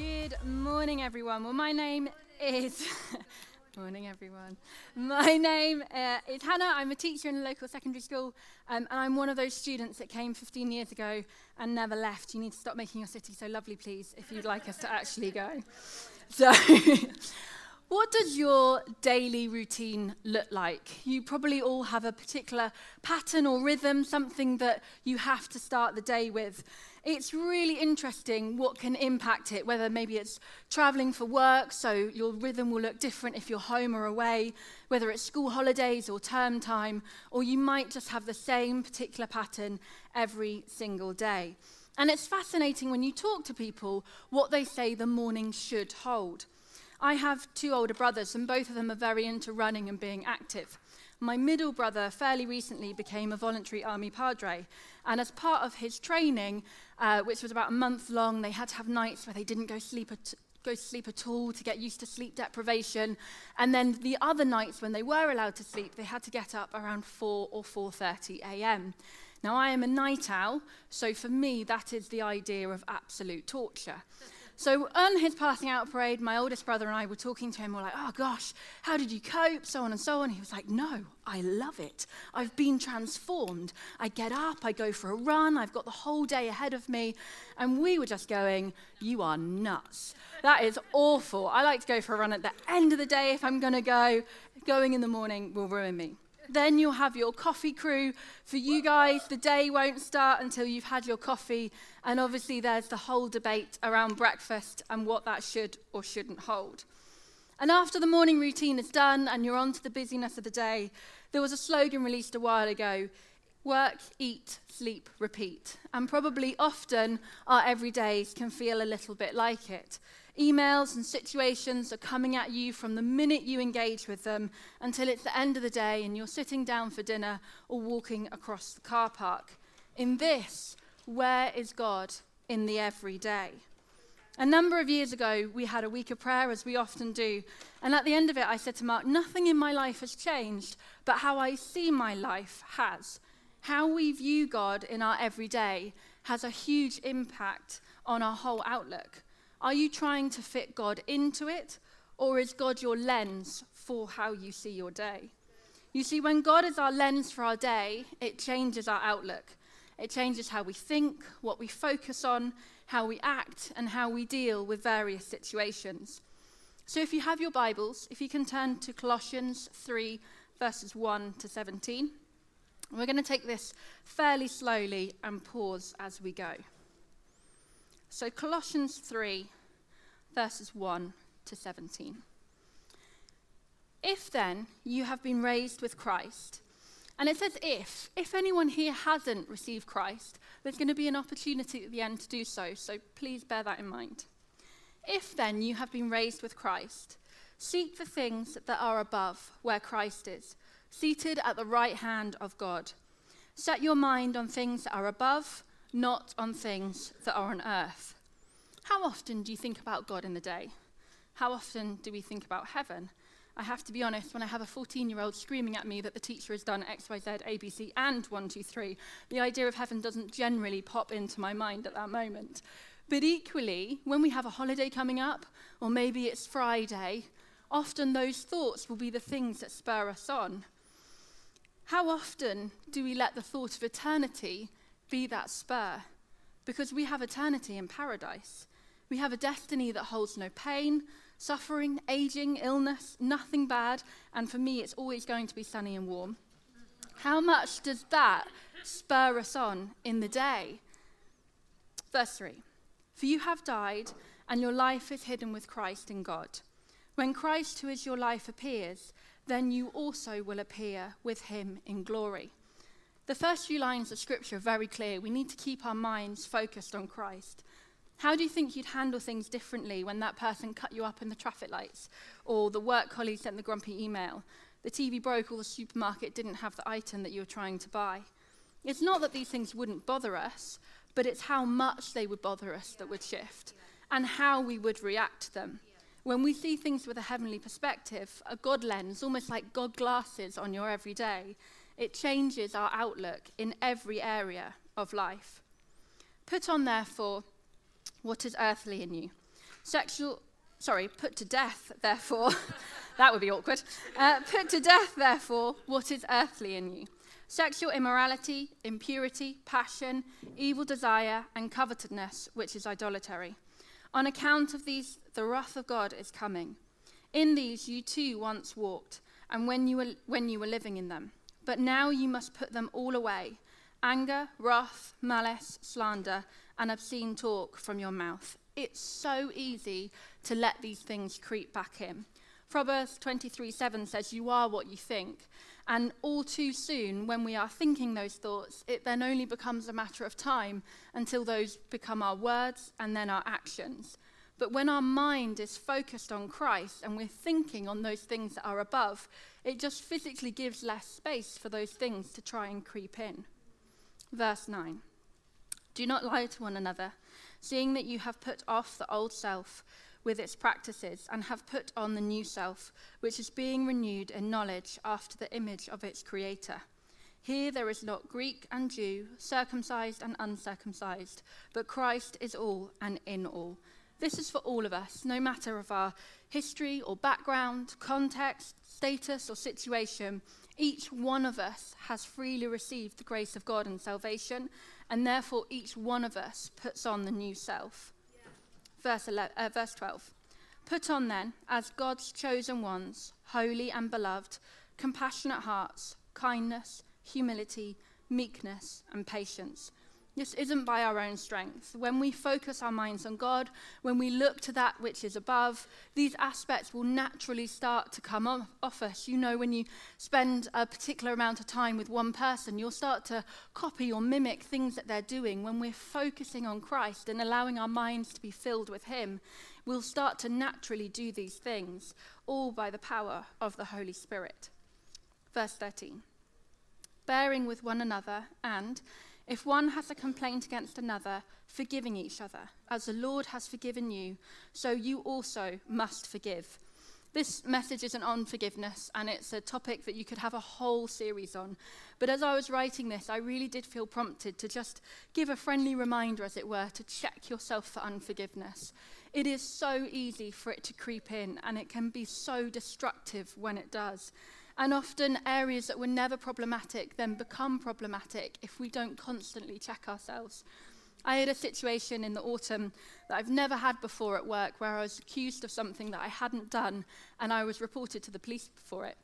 Good morning, everyone. Well, my name is. morning, everyone. My name uh, is Hannah. I'm a teacher in a local secondary school, um, and I'm one of those students that came 15 years ago and never left. You need to stop making your city so lovely, please, if you'd like us to actually go. So. What does your daily routine look like? You probably all have a particular pattern or rhythm, something that you have to start the day with. It's really interesting what can impact it, whether maybe it's traveling for work, so your rhythm will look different if you're home or away, whether it's school holidays or term time, or you might just have the same particular pattern every single day. And it's fascinating when you talk to people what they say the morning should hold. I have two older brothers, and both of them are very into running and being active. My middle brother fairly recently became a voluntary army padre, and as part of his training, uh, which was about a month long, they had to have nights where they didn't go sleep at, go to sleep at all to get used to sleep deprivation, and then the other nights when they were allowed to sleep, they had to get up around 4 or 4:30 a.m. Now I am a night owl, so for me that is the idea of absolute torture. So on his passing out parade, my oldest brother and I were talking to him. We're like, oh gosh, how did you cope? So on and so on. He was like, no, I love it. I've been transformed. I get up, I go for a run, I've got the whole day ahead of me. And we were just going, you are nuts. That is awful. I like to go for a run at the end of the day if I'm going to go. Going in the morning will ruin me. Then you'll have your coffee crew. For you guys, the day won't start until you've had your coffee. And obviously, there's the whole debate around breakfast and what that should or shouldn't hold. And after the morning routine is done and you're on to the busyness of the day, there was a slogan released a while ago work, eat, sleep, repeat. And probably often our everydays can feel a little bit like it. Emails and situations are coming at you from the minute you engage with them until it's the end of the day and you're sitting down for dinner or walking across the car park. In this, where is God in the everyday? A number of years ago, we had a week of prayer, as we often do. And at the end of it, I said to Mark, Nothing in my life has changed, but how I see my life has. How we view God in our everyday has a huge impact on our whole outlook. Are you trying to fit God into it, or is God your lens for how you see your day? You see, when God is our lens for our day, it changes our outlook. It changes how we think, what we focus on, how we act, and how we deal with various situations. So if you have your Bibles, if you can turn to Colossians 3, verses 1 to 17, we're going to take this fairly slowly and pause as we go. So, Colossians 3, verses 1 to 17. If then you have been raised with Christ, and it says if, if anyone here hasn't received Christ, there's going to be an opportunity at the end to do so, so please bear that in mind. If then you have been raised with Christ, seek the things that are above, where Christ is, seated at the right hand of God. Set your mind on things that are above not on things that are on earth. How often do you think about God in the day? How often do we think about heaven? I have to be honest, when I have a 14 year old screaming at me that the teacher has done X, Y, Z, A, B, C, and 1, 2, 3, the idea of heaven doesn't generally pop into my mind at that moment. But equally, when we have a holiday coming up, or maybe it's Friday, often those thoughts will be the things that spur us on. How often do we let the thought of eternity be that spur because we have eternity in paradise. We have a destiny that holds no pain, suffering, aging, illness, nothing bad, and for me, it's always going to be sunny and warm. How much does that spur us on in the day? Verse 3 For you have died, and your life is hidden with Christ in God. When Christ, who is your life, appears, then you also will appear with him in glory. The first few lines of scripture are very clear. We need to keep our minds focused on Christ. How do you think you'd handle things differently when that person cut you up in the traffic lights, or the work colleague sent the grumpy email, the TV broke, or the supermarket didn't have the item that you were trying to buy? It's not that these things wouldn't bother us, but it's how much they would bother us that would shift, and how we would react to them. When we see things with a heavenly perspective, a God lens, almost like God glasses on your everyday, it changes our outlook in every area of life. Put on, therefore, what is earthly in you Sexual, sorry, put to death, therefore, that would be awkward. Uh, put to death, therefore, what is earthly in you sexual immorality, impurity, passion, evil desire, and covetousness, which is idolatry. On account of these, the wrath of God is coming. In these you too once walked, and when you were, when you were living in them. But now you must put them all away anger, wrath, malice, slander, and obscene talk from your mouth. It's so easy to let these things creep back in. Proverbs 23 7 says, You are what you think. And all too soon, when we are thinking those thoughts, it then only becomes a matter of time until those become our words and then our actions. But when our mind is focused on Christ and we're thinking on those things that are above, it just physically gives less space for those things to try and creep in. Verse 9 Do not lie to one another, seeing that you have put off the old self with its practices and have put on the new self, which is being renewed in knowledge after the image of its creator. Here there is not Greek and Jew, circumcised and uncircumcised, but Christ is all and in all. This is for all of us, no matter of our history or background, context, status, or situation. Each one of us has freely received the grace of God and salvation, and therefore each one of us puts on the new self verse, 11, uh, verse 12. Put on then, as God's chosen ones, holy and beloved, compassionate hearts, kindness, humility, meekness, and patience this isn't by our own strength. When we focus our minds on God, when we look to that which is above, these aspects will naturally start to come off us. You know, when you spend a particular amount of time with one person, you'll start to copy or mimic things that they're doing. When we're focusing on Christ and allowing our minds to be filled with Him, we'll start to naturally do these things, all by the power of the Holy Spirit. Verse 13 Bearing with one another and if one has a complaint against another, forgiving each other, as the Lord has forgiven you, so you also must forgive. This message isn't on forgiveness, and it's a topic that you could have a whole series on. But as I was writing this, I really did feel prompted to just give a friendly reminder, as it were, to check yourself for unforgiveness. It is so easy for it to creep in, and it can be so destructive when it does. And often areas that were never problematic then become problematic if we don't constantly check ourselves. I had a situation in the autumn that I've never had before at work where I was accused of something that I hadn't done and I was reported to the police for it.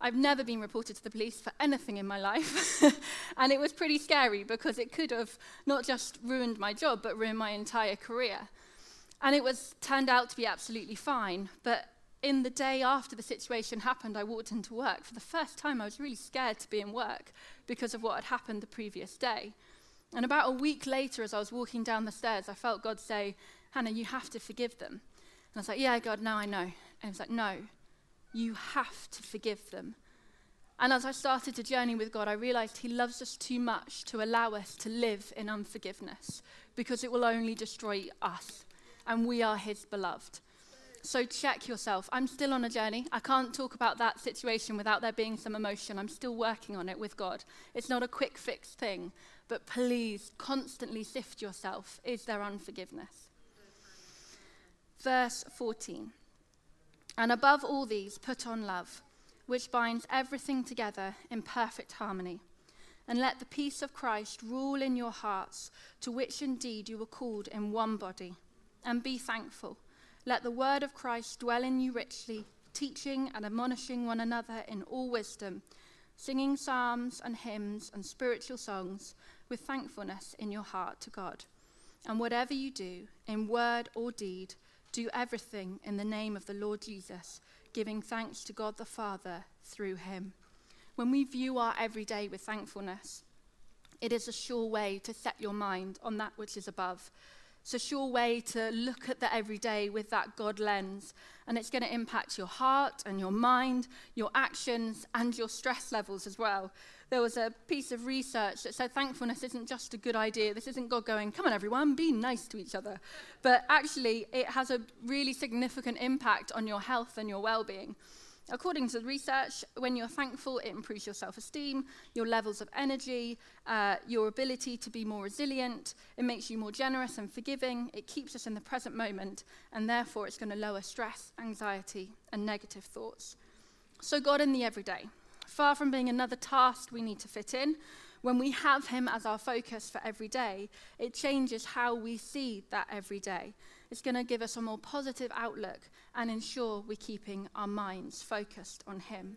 I've never been reported to the police for anything in my life. and it was pretty scary because it could have not just ruined my job, but ruined my entire career. And it was turned out to be absolutely fine. But in the day after the situation happened, I walked into work. For the first time, I was really scared to be in work because of what had happened the previous day. And about a week later, as I was walking down the stairs, I felt God say, Hannah, you have to forgive them. And I was like, Yeah, God, now I know. And He was like, No, you have to forgive them. And as I started to journey with God, I realized He loves us too much to allow us to live in unforgiveness because it will only destroy us. And we are His beloved. So check yourself. I'm still on a journey. I can't talk about that situation without there being some emotion. I'm still working on it with God. It's not a quick fix thing, but please constantly sift yourself. Is there unforgiveness? Verse 14. And above all these, put on love, which binds everything together in perfect harmony. And let the peace of Christ rule in your hearts, to which indeed you were called in one body. And be thankful. Let the word of Christ dwell in you richly, teaching and admonishing one another in all wisdom, singing psalms and hymns and spiritual songs with thankfulness in your heart to God. And whatever you do, in word or deed, do everything in the name of the Lord Jesus, giving thanks to God the Father through him. When we view our everyday with thankfulness, it is a sure way to set your mind on that which is above it's a sure way to look at the everyday with that God lens. And it's going to impact your heart and your mind, your actions, and your stress levels as well. There was a piece of research that said thankfulness isn't just a good idea. This isn't God going, come on, everyone, be nice to each other. But actually, it has a really significant impact on your health and your well being. According to the research, when you're thankful, it improves your self esteem, your levels of energy, uh, your ability to be more resilient. It makes you more generous and forgiving. It keeps us in the present moment, and therefore it's going to lower stress, anxiety, and negative thoughts. So, God in the everyday, far from being another task we need to fit in, when we have Him as our focus for every day, it changes how we see that every day. It's going to give us a more positive outlook and ensure we're keeping our minds focused on Him.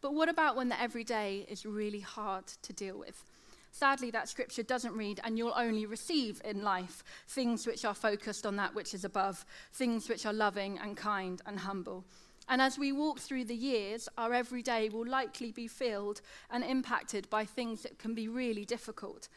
But what about when the everyday is really hard to deal with? Sadly, that scripture doesn't read, and you'll only receive in life things which are focused on that which is above, things which are loving and kind and humble. And as we walk through the years, our everyday will likely be filled and impacted by things that can be really difficult.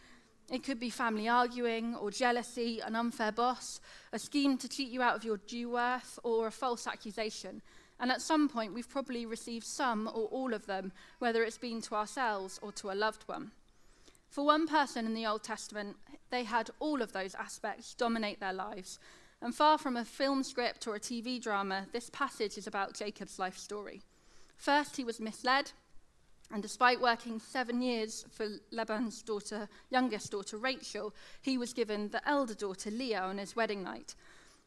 It could be family arguing or jealousy, an unfair boss, a scheme to cheat you out of your due worth, or a false accusation. And at some point, we've probably received some or all of them, whether it's been to ourselves or to a loved one. For one person in the Old Testament, they had all of those aspects dominate their lives, and far from a film script or a TV drama, this passage is about Jacob's life story. First, he was misled, and despite working seven years for Laban's daughter, youngest daughter Rachel, he was given the elder daughter Leah on his wedding night.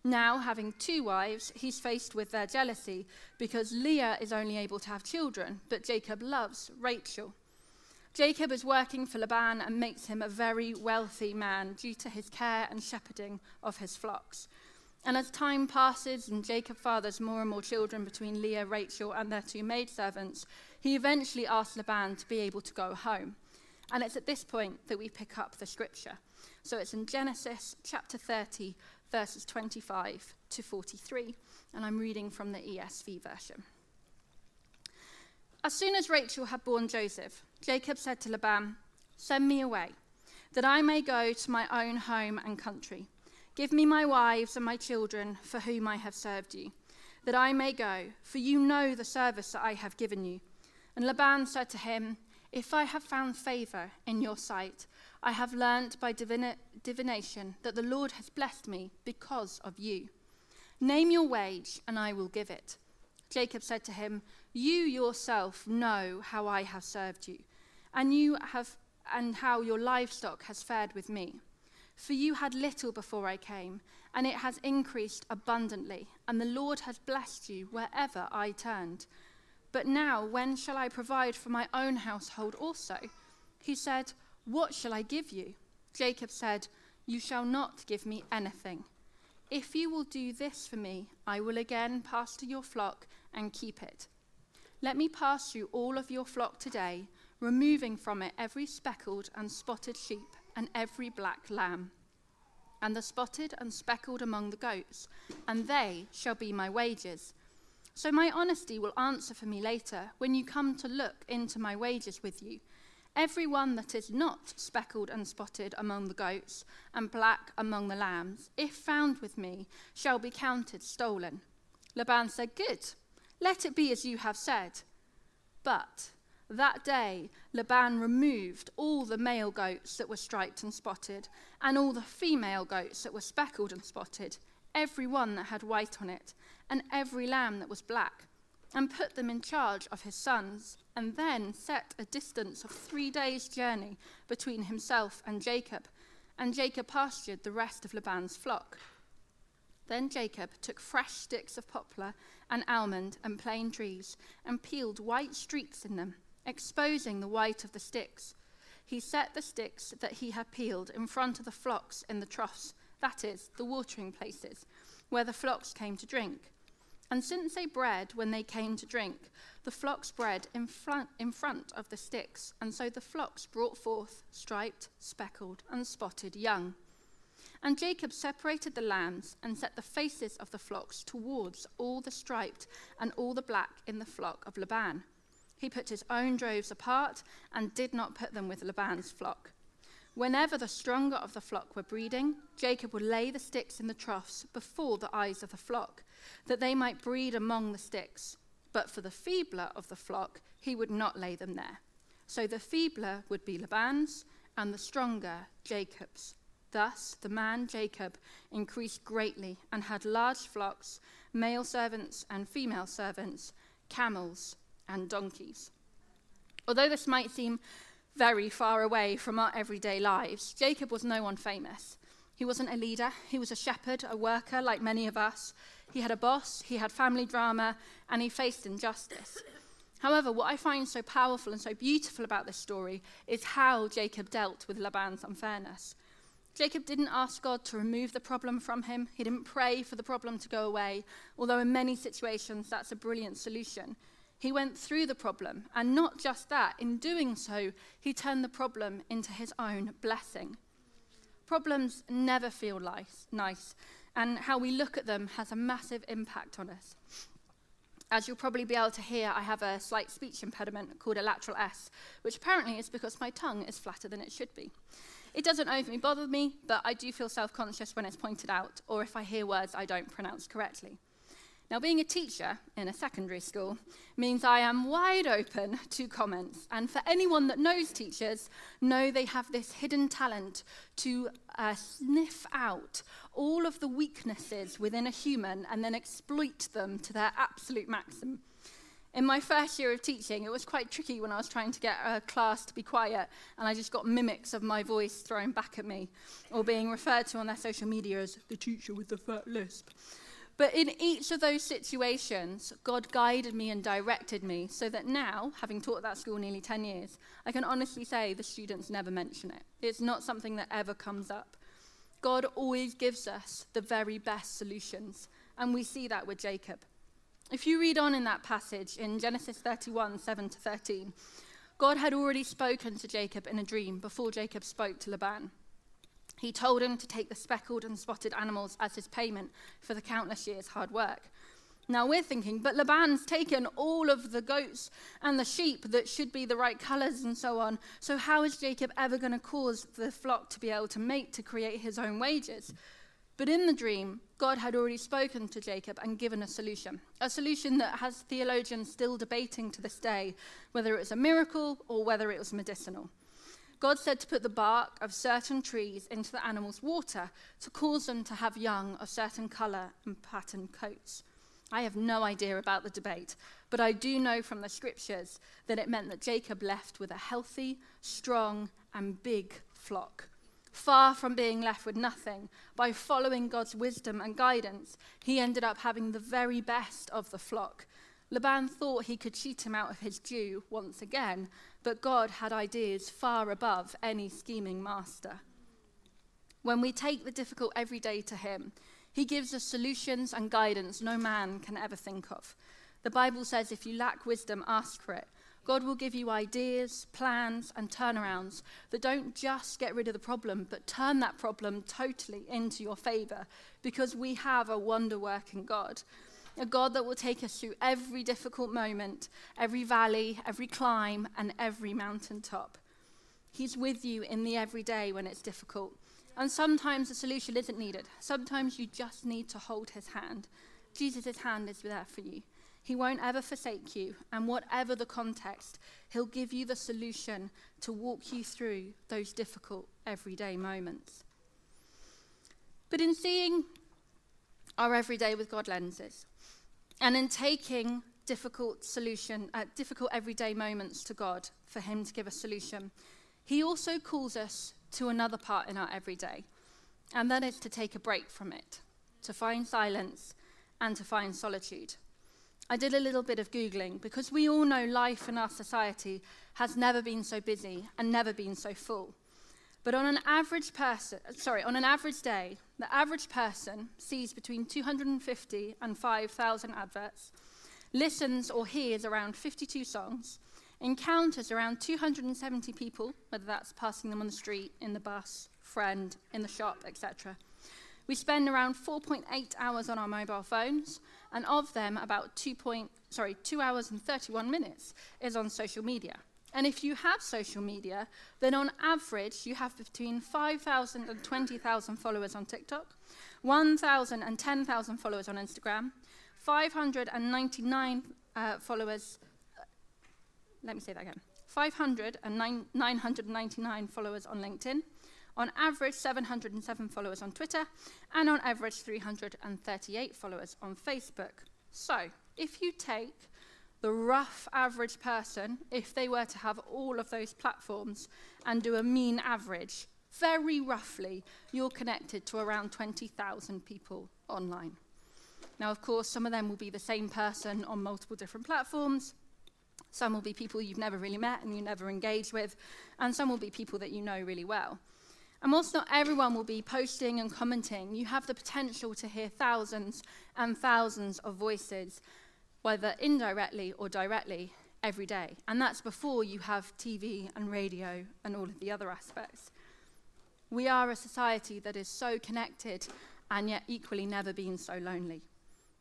Now, having two wives, he's faced with their jealousy because Leah is only able to have children, but Jacob loves Rachel. Jacob is working for Laban and makes him a very wealthy man due to his care and shepherding of his flocks. And as time passes and Jacob fathers more and more children between Leah, Rachel, and their two maidservants, he eventually asks Laban to be able to go home. And it's at this point that we pick up the scripture. So it's in Genesis chapter 30, verses 25 to 43. And I'm reading from the ESV version. As soon as Rachel had borne Joseph, Jacob said to Laban, Send me away, that I may go to my own home and country. Give me my wives and my children, for whom I have served you, that I may go, for you know the service that I have given you. And Laban said to him, If I have found favor in your sight, I have learnt by divina- divination that the Lord has blessed me because of you. Name your wage, and I will give it. Jacob said to him, You yourself know how I have served you, and you have and how your livestock has fared with me. For you had little before I came, and it has increased abundantly, and the Lord has blessed you wherever I turned. But now, when shall I provide for my own household also? He said, What shall I give you? Jacob said, You shall not give me anything. If you will do this for me, I will again pasture your flock and keep it. Let me pass through all of your flock today, removing from it every speckled and spotted sheep and every black lamb, and the spotted and speckled among the goats, and they shall be my wages. So my honesty will answer for me later when you come to look into my wages with you. Every one that is not speckled and spotted among the goats, and black among the lambs, if found with me, shall be counted stolen. Laban said, Good, let it be as you have said. But that day, Laban removed all the male goats that were striped and spotted, and all the female goats that were speckled and spotted, every one that had white on it, and every lamb that was black, and put them in charge of his sons, and then set a distance of three days' journey between himself and Jacob. And Jacob pastured the rest of Laban's flock. Then Jacob took fresh sticks of poplar and almond and plane trees, and peeled white streaks in them exposing the white of the sticks. He set the sticks that he had peeled in front of the flocks in the troughs, that is, the watering places, where the flocks came to drink. And since they bred when they came to drink, the flocks bred in front, in front of the sticks, and so the flocks brought forth striped, speckled, and spotted young. And Jacob separated the lambs and set the faces of the flocks towards all the striped and all the black in the flock of Laban. He put his own droves apart and did not put them with Laban's flock. Whenever the stronger of the flock were breeding, Jacob would lay the sticks in the troughs before the eyes of the flock, that they might breed among the sticks. But for the feebler of the flock, he would not lay them there. So the feebler would be Laban's, and the stronger Jacob's. Thus the man Jacob increased greatly and had large flocks, male servants and female servants camels, and donkeys. Although this might seem very far away from our everyday lives, Jacob was no one famous. He wasn't a leader, he was a shepherd, a worker like many of us. He had a boss, he had family drama, and he faced injustice. However, what I find so powerful and so beautiful about this story is how Jacob dealt with Laban's unfairness. Jacob didn't ask God to remove the problem from him. He didn't pray for the problem to go away, although in many situations that's a brilliant solution. He went through the problem, and not just that, in doing so, he turned the problem into his own blessing. Problems never feel nice, nice, and how we look at them has a massive impact on us. As you'll probably be able to hear, I have a slight speech impediment called a lateral S, which apparently is because my tongue is flatter than it should be. It doesn't overly bother me, but I do feel self conscious when it's pointed out or if I hear words I don't pronounce correctly. Now, being a teacher in a secondary school means I am wide open to comments. And for anyone that knows teachers, know they have this hidden talent to uh, sniff out all of the weaknesses within a human and then exploit them to their absolute maximum. In my first year of teaching, it was quite tricky when I was trying to get a class to be quiet, and I just got mimics of my voice thrown back at me, or being referred to on their social media as the teacher with the fat lisp. But in each of those situations, God guided me and directed me so that now, having taught that school nearly 10 years, I can honestly say the students never mention it. It's not something that ever comes up. God always gives us the very best solutions, and we see that with Jacob. If you read on in that passage in Genesis 31 7 to 13, God had already spoken to Jacob in a dream before Jacob spoke to Laban. He told him to take the speckled and spotted animals as his payment for the countless years' hard work. Now we're thinking, but Laban's taken all of the goats and the sheep that should be the right colors and so on. So, how is Jacob ever going to cause the flock to be able to mate to create his own wages? But in the dream, God had already spoken to Jacob and given a solution, a solution that has theologians still debating to this day whether it was a miracle or whether it was medicinal. God said to put the bark of certain trees into the animals' water to cause them to have young of certain colour and patterned coats. I have no idea about the debate, but I do know from the scriptures that it meant that Jacob left with a healthy, strong, and big flock. Far from being left with nothing, by following God's wisdom and guidance, he ended up having the very best of the flock. Laban thought he could cheat him out of his due once again, but God had ideas far above any scheming master. When we take the difficult every day to him, he gives us solutions and guidance no man can ever think of. The Bible says if you lack wisdom, ask for it. God will give you ideas, plans, and turnarounds that don't just get rid of the problem, but turn that problem totally into your favor because we have a wonder working God. A God that will take us through every difficult moment, every valley, every climb, and every mountaintop. He's with you in the everyday when it's difficult. And sometimes a solution isn't needed. Sometimes you just need to hold his hand. Jesus' hand is there for you. He won't ever forsake you, and whatever the context, He'll give you the solution to walk you through those difficult everyday moments. But in seeing our everyday with God lenses, and in taking difficult solution, uh, difficult everyday moments to God for Him to give a solution, He also calls us to another part in our everyday, and that is to take a break from it, to find silence, and to find solitude. I did a little bit of Googling because we all know life in our society has never been so busy and never been so full. But on an average person, sorry, on an average day, the average person sees between 250 and 5,000 adverts, listens or hears around 52 songs, encounters around 270 people, whether that's passing them on the street, in the bus, friend, in the shop, etc. We spend around 4.8 hours on our mobile phones, and of them, about 2, point, sorry, 2 hours and 31 minutes is on social media. And if you have social media, then on average, you have between 5,000 and 20,000 followers on TikTok, 1,000 and 10,000 followers on Instagram, 599 uh, followers, uh, let me say that again, 500 and 999 followers on LinkedIn, on average 707 followers on Twitter, and on average 338 followers on Facebook. So, if you take the rough average person, if they were to have all of those platforms and do a mean average, very roughly, you're connected to around 20,000 people online. Now, of course, some of them will be the same person on multiple different platforms. Some will be people you've never really met and you never engaged with, and some will be people that you know really well. And whilst not everyone will be posting and commenting, you have the potential to hear thousands and thousands of voices, whether indirectly or directly, every day. And that's before you have TV and radio and all of the other aspects. We are a society that is so connected and yet equally never been so lonely.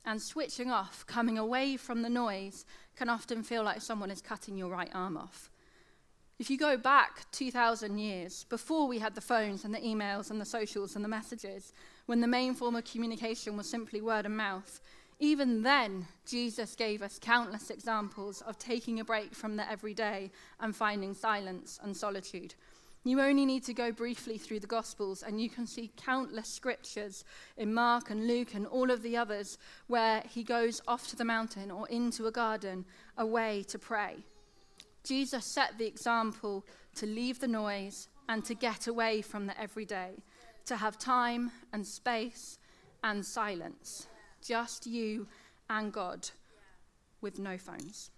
And switching off, coming away from the noise, can often feel like someone is cutting your right arm off. If you go back 2,000 years, before we had the phones and the emails and the socials and the messages, when the main form of communication was simply word of mouth, even then, Jesus gave us countless examples of taking a break from the everyday and finding silence and solitude. You only need to go briefly through the Gospels, and you can see countless scriptures in Mark and Luke and all of the others where he goes off to the mountain or into a garden away to pray. Jesus set the example to leave the noise and to get away from the everyday, to have time and space and silence. Just you and God with no phones.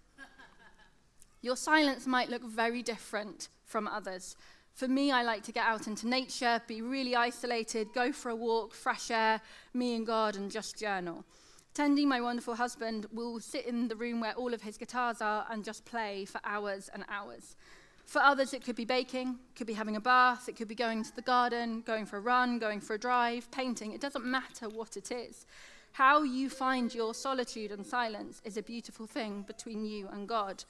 Your silence might look very different from others. For me, I like to get out into nature, be really isolated, go for a walk, fresh air, me and God, and just journal. Tending, my wonderful husband, will sit in the room where all of his guitars are and just play for hours and hours. For others, it could be baking, could be having a bath, it could be going to the garden, going for a run, going for a drive, painting. It doesn't matter what it is. How you find your solitude and silence is a beautiful thing between you and God.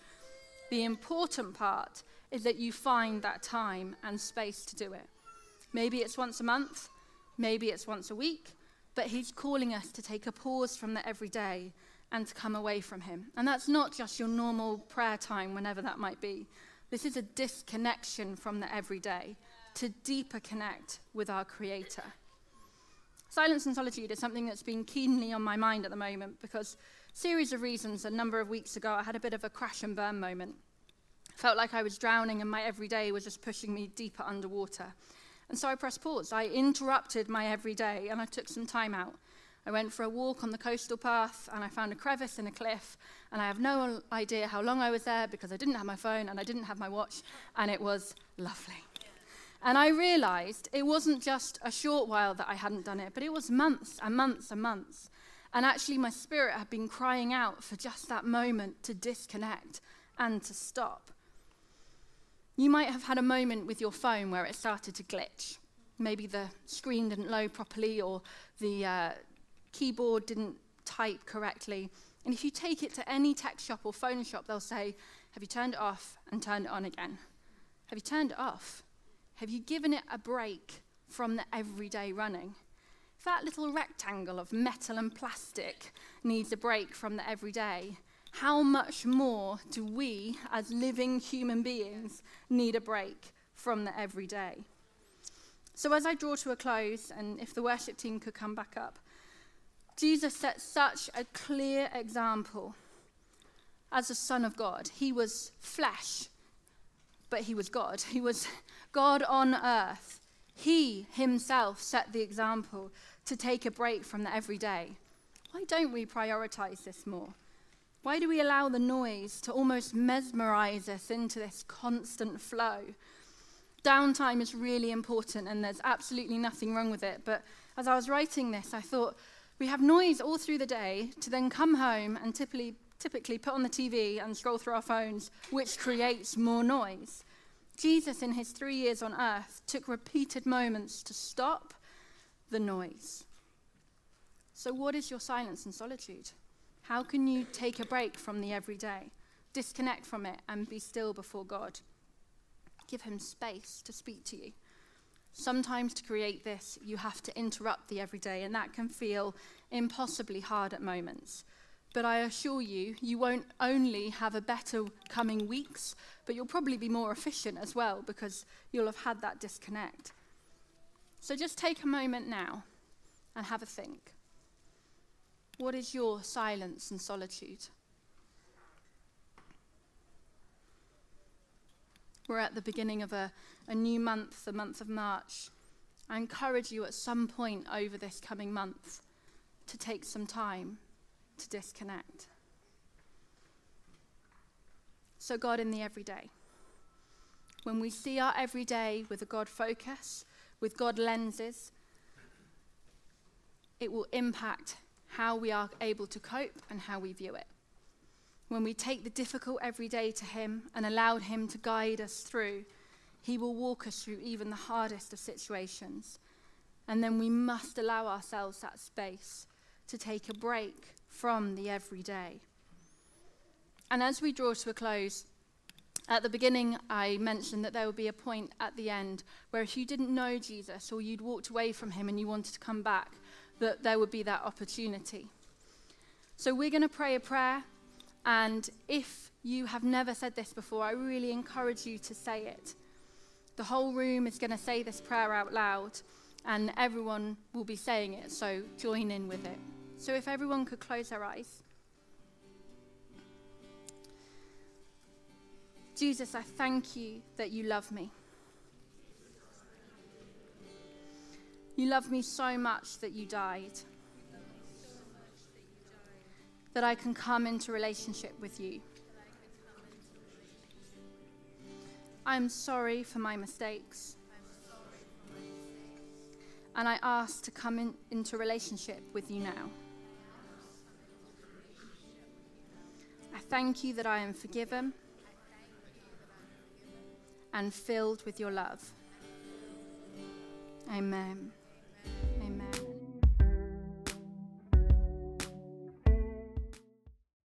The important part is that you find that time and space to do it. Maybe it's once a month, maybe it's once a week, but he's calling us to take a pause from the everyday and to come away from him. And that's not just your normal prayer time, whenever that might be. This is a disconnection from the everyday to deeper connect with our Creator. Silence and solitude is something that's been keenly on my mind at the moment because, series of reasons, a number of weeks ago, I had a bit of a crash and burn moment. Felt like I was drowning and my everyday was just pushing me deeper underwater. And so I pressed pause. I interrupted my everyday and I took some time out. I went for a walk on the coastal path and I found a crevice in a cliff. And I have no idea how long I was there because I didn't have my phone and I didn't have my watch. And it was lovely. And I realized it wasn't just a short while that I hadn't done it, but it was months and months and months. And actually, my spirit had been crying out for just that moment to disconnect and to stop. You might have had a moment with your phone where it started to glitch. Maybe the screen didn't load properly or the uh, keyboard didn't type correctly. And if you take it to any tech shop or phone shop, they'll say, Have you turned it off and turned it on again? Have you turned it off? Have you given it a break from the everyday running? If that little rectangle of metal and plastic needs a break from the everyday, how much more do we, as living human beings, need a break from the everyday? So, as I draw to a close, and if the worship team could come back up, Jesus set such a clear example as a Son of God. He was flesh, but he was God. He was God on earth. He himself set the example to take a break from the everyday. Why don't we prioritize this more? Why do we allow the noise to almost mesmerize us into this constant flow? Downtime is really important, and there's absolutely nothing wrong with it. But as I was writing this, I thought we have noise all through the day to then come home and typically, typically put on the TV and scroll through our phones, which creates more noise. Jesus, in his three years on earth, took repeated moments to stop the noise. So, what is your silence and solitude? How can you take a break from the everyday, disconnect from it, and be still before God? Give Him space to speak to you. Sometimes, to create this, you have to interrupt the everyday, and that can feel impossibly hard at moments. But I assure you, you won't only have a better coming weeks, but you'll probably be more efficient as well because you'll have had that disconnect. So just take a moment now and have a think. What is your silence and solitude? We're at the beginning of a, a new month, the month of March. I encourage you at some point over this coming month to take some time to disconnect. So, God in the everyday. When we see our everyday with a God focus, with God lenses, it will impact how we are able to cope and how we view it. When we take the difficult everyday to Him and allow Him to guide us through, He will walk us through even the hardest of situations. And then we must allow ourselves that space to take a break from the everyday. And as we draw to a close, at the beginning, I mentioned that there would be a point at the end where if you didn't know Jesus or you'd walked away from him and you wanted to come back, that there would be that opportunity. So we're going to pray a prayer. And if you have never said this before, I really encourage you to say it. The whole room is going to say this prayer out loud, and everyone will be saying it, so join in with it. So if everyone could close their eyes. Jesus, I thank you that you love me. You love me so much that you died. That I can come into relationship with you. I'm sorry for my mistakes. And I ask to come in, into relationship with you now. Thank you that I am forgiven and filled with your love. Amen.